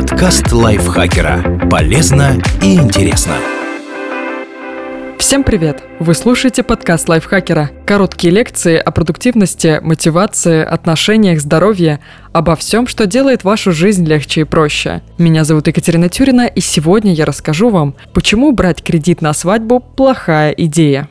Подкаст лайфхакера. Полезно и интересно. Всем привет! Вы слушаете подкаст лайфхакера. Короткие лекции о продуктивности, мотивации, отношениях, здоровье, обо всем, что делает вашу жизнь легче и проще. Меня зовут Екатерина Тюрина, и сегодня я расскажу вам, почему брать кредит на свадьбу – плохая идея.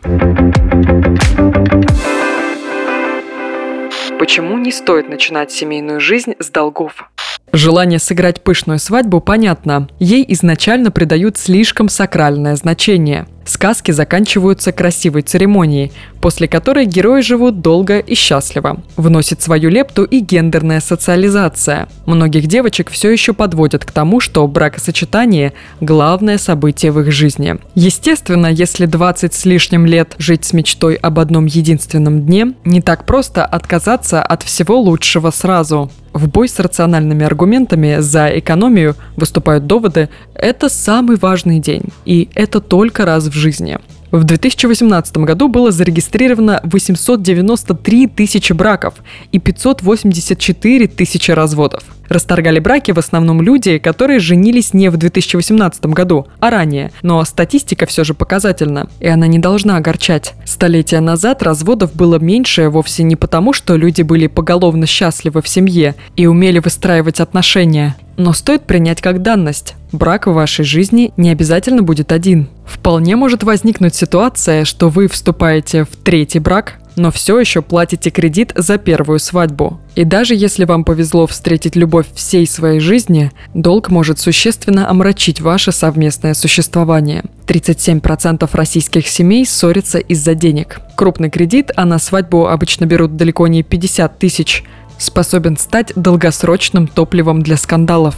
Почему не стоит начинать семейную жизнь с долгов? Желание сыграть пышную свадьбу понятно. Ей изначально придают слишком сакральное значение. Сказки заканчиваются красивой церемонией, после которой герои живут долго и счастливо. Вносит свою лепту и гендерная социализация. Многих девочек все еще подводят к тому, что бракосочетание – главное событие в их жизни. Естественно, если 20 с лишним лет жить с мечтой об одном единственном дне, не так просто отказаться от всего лучшего сразу. В бой с рациональными аргументами за экономию выступают доводы «это самый важный день, и это только раз в жизни». В 2018 году было зарегистрировано 893 тысячи браков и 584 тысячи разводов. Расторгали браки в основном люди, которые женились не в 2018 году, а ранее. Но статистика все же показательна, и она не должна огорчать. Столетия назад разводов было меньше вовсе не потому, что люди были поголовно счастливы в семье и умели выстраивать отношения. Но стоит принять как данность. Брак в вашей жизни не обязательно будет один. Вполне может возникнуть ситуация, что вы вступаете в третий брак, но все еще платите кредит за первую свадьбу. И даже если вам повезло встретить любовь всей своей жизни, долг может существенно омрачить ваше совместное существование. 37% российских семей ссорятся из-за денег. Крупный кредит, а на свадьбу обычно берут далеко не 50 тысяч – способен стать долгосрочным топливом для скандалов.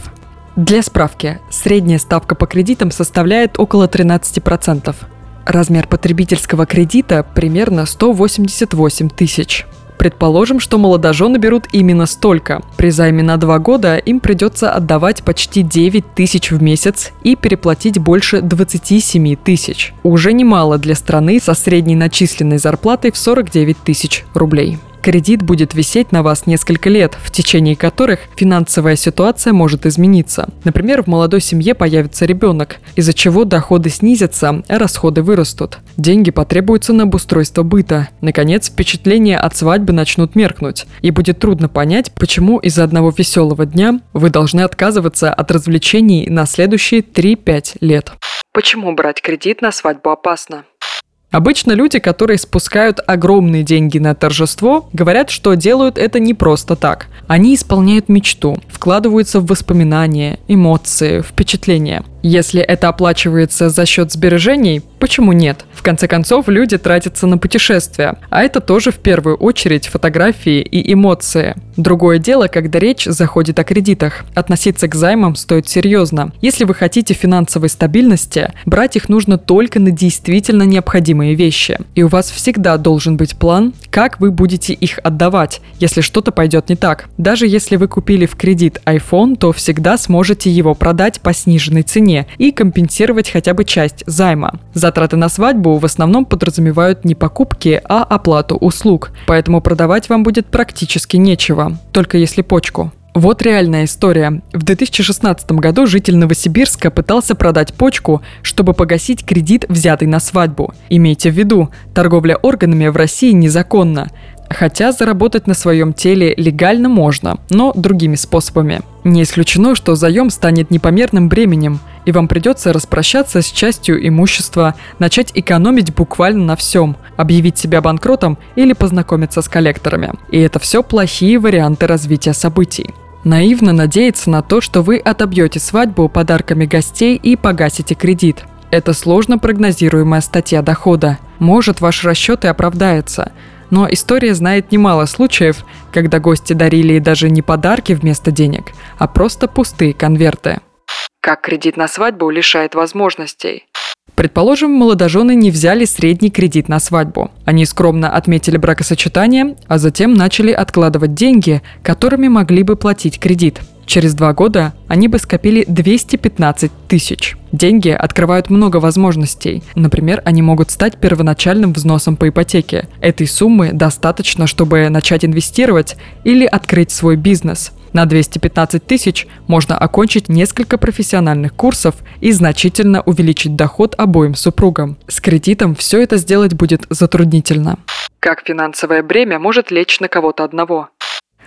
Для справки, средняя ставка по кредитам составляет около 13%. Размер потребительского кредита примерно 188 тысяч. Предположим, что молодожены берут именно столько. При займе на два года им придется отдавать почти 9 тысяч в месяц и переплатить больше 27 тысяч. Уже немало для страны со средней начисленной зарплатой в 49 тысяч рублей. Кредит будет висеть на вас несколько лет, в течение которых финансовая ситуация может измениться. Например, в молодой семье появится ребенок, из-за чего доходы снизятся, а расходы вырастут. Деньги потребуются на обустройство быта. Наконец, впечатления от свадьбы начнут меркнуть, и будет трудно понять, почему из-за одного веселого дня вы должны отказываться от развлечений на следующие 3-5 лет. Почему брать кредит на свадьбу опасно? Обычно люди, которые спускают огромные деньги на торжество, говорят, что делают это не просто так. Они исполняют мечту, вкладываются в воспоминания, эмоции, впечатления. Если это оплачивается за счет сбережений, почему нет? В конце концов, люди тратятся на путешествия, а это тоже в первую очередь фотографии и эмоции. Другое дело, когда речь заходит о кредитах. Относиться к займам стоит серьезно. Если вы хотите финансовой стабильности, брать их нужно только на действительно необходимые вещи. И у вас всегда должен быть план, как вы будете их отдавать, если что-то пойдет не так. Даже если вы купили в кредит iPhone, то всегда сможете его продать по сниженной цене цене и компенсировать хотя бы часть займа. Затраты на свадьбу в основном подразумевают не покупки, а оплату услуг, поэтому продавать вам будет практически нечего, только если почку. Вот реальная история. В 2016 году житель Новосибирска пытался продать почку, чтобы погасить кредит, взятый на свадьбу. Имейте в виду, торговля органами в России незаконна. Хотя заработать на своем теле легально можно, но другими способами. Не исключено, что заем станет непомерным бременем, и вам придется распрощаться с частью имущества, начать экономить буквально на всем, объявить себя банкротом или познакомиться с коллекторами. И это все плохие варианты развития событий. Наивно надеяться на то, что вы отобьете свадьбу подарками гостей и погасите кредит. Это сложно прогнозируемая статья дохода. Может, ваш расчет и оправдается, но история знает немало случаев, когда гости дарили даже не подарки вместо денег, а просто пустые конверты. Как кредит на свадьбу лишает возможностей? Предположим, молодожены не взяли средний кредит на свадьбу. Они скромно отметили бракосочетание, а затем начали откладывать деньги, которыми могли бы платить кредит. Через два года они бы скопили 215 тысяч. Деньги открывают много возможностей. Например, они могут стать первоначальным взносом по ипотеке. Этой суммы достаточно, чтобы начать инвестировать или открыть свой бизнес. На 215 тысяч можно окончить несколько профессиональных курсов и значительно увеличить доход обоим супругам. С кредитом все это сделать будет затруднительно. Как финансовое бремя может лечь на кого-то одного?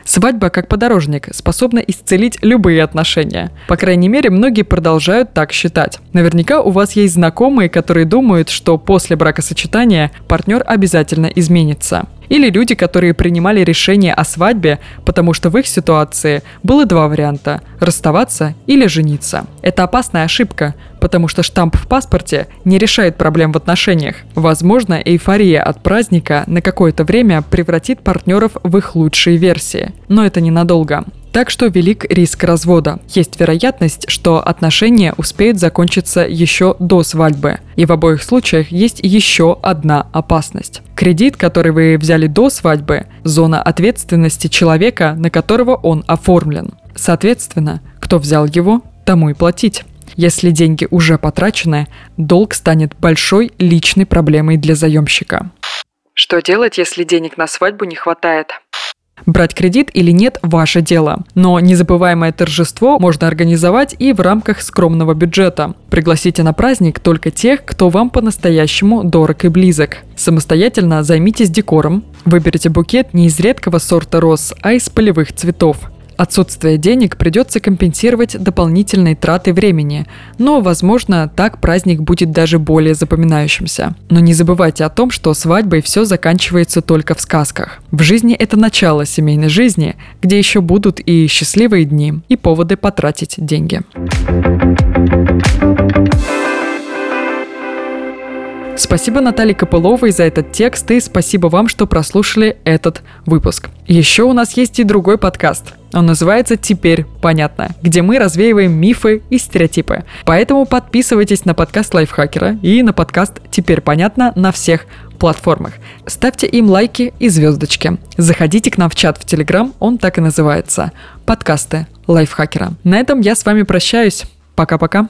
Свадьба, как подорожник, способна исцелить любые отношения. По крайней мере, многие продолжают так считать. Наверняка у вас есть знакомые, которые думают, что после бракосочетания партнер обязательно изменится. Или люди, которые принимали решение о свадьбе, потому что в их ситуации было два варианта – расставаться или жениться. Это опасная ошибка, потому что штамп в паспорте не решает проблем в отношениях. Возможно, эйфория от праздника на какое-то время превратит партнеров в их лучшие версии. Но это ненадолго. Так что велик риск развода. Есть вероятность, что отношения успеют закончиться еще до свадьбы. И в обоих случаях есть еще одна опасность. Кредит, который вы взяли до свадьбы, зона ответственности человека, на которого он оформлен. Соответственно, кто взял его, тому и платить. Если деньги уже потрачены, долг станет большой личной проблемой для заемщика. Что делать, если денег на свадьбу не хватает? Брать кредит или нет – ваше дело. Но незабываемое торжество можно организовать и в рамках скромного бюджета. Пригласите на праздник только тех, кто вам по-настоящему дорог и близок. Самостоятельно займитесь декором. Выберите букет не из редкого сорта роз, а из полевых цветов. Отсутствие денег придется компенсировать дополнительной тратой времени, но, возможно, так праздник будет даже более запоминающимся. Но не забывайте о том, что свадьбой все заканчивается только в сказках. В жизни это начало семейной жизни, где еще будут и счастливые дни, и поводы потратить деньги. Спасибо Наталье Копыловой за этот текст и спасибо вам, что прослушали этот выпуск. Еще у нас есть и другой подкаст. Он называется «Теперь понятно», где мы развеиваем мифы и стереотипы. Поэтому подписывайтесь на подкаст Лайфхакера и на подкаст «Теперь понятно» на всех платформах. Ставьте им лайки и звездочки. Заходите к нам в чат в Телеграм, он так и называется. Подкасты Лайфхакера. На этом я с вами прощаюсь. Пока-пока.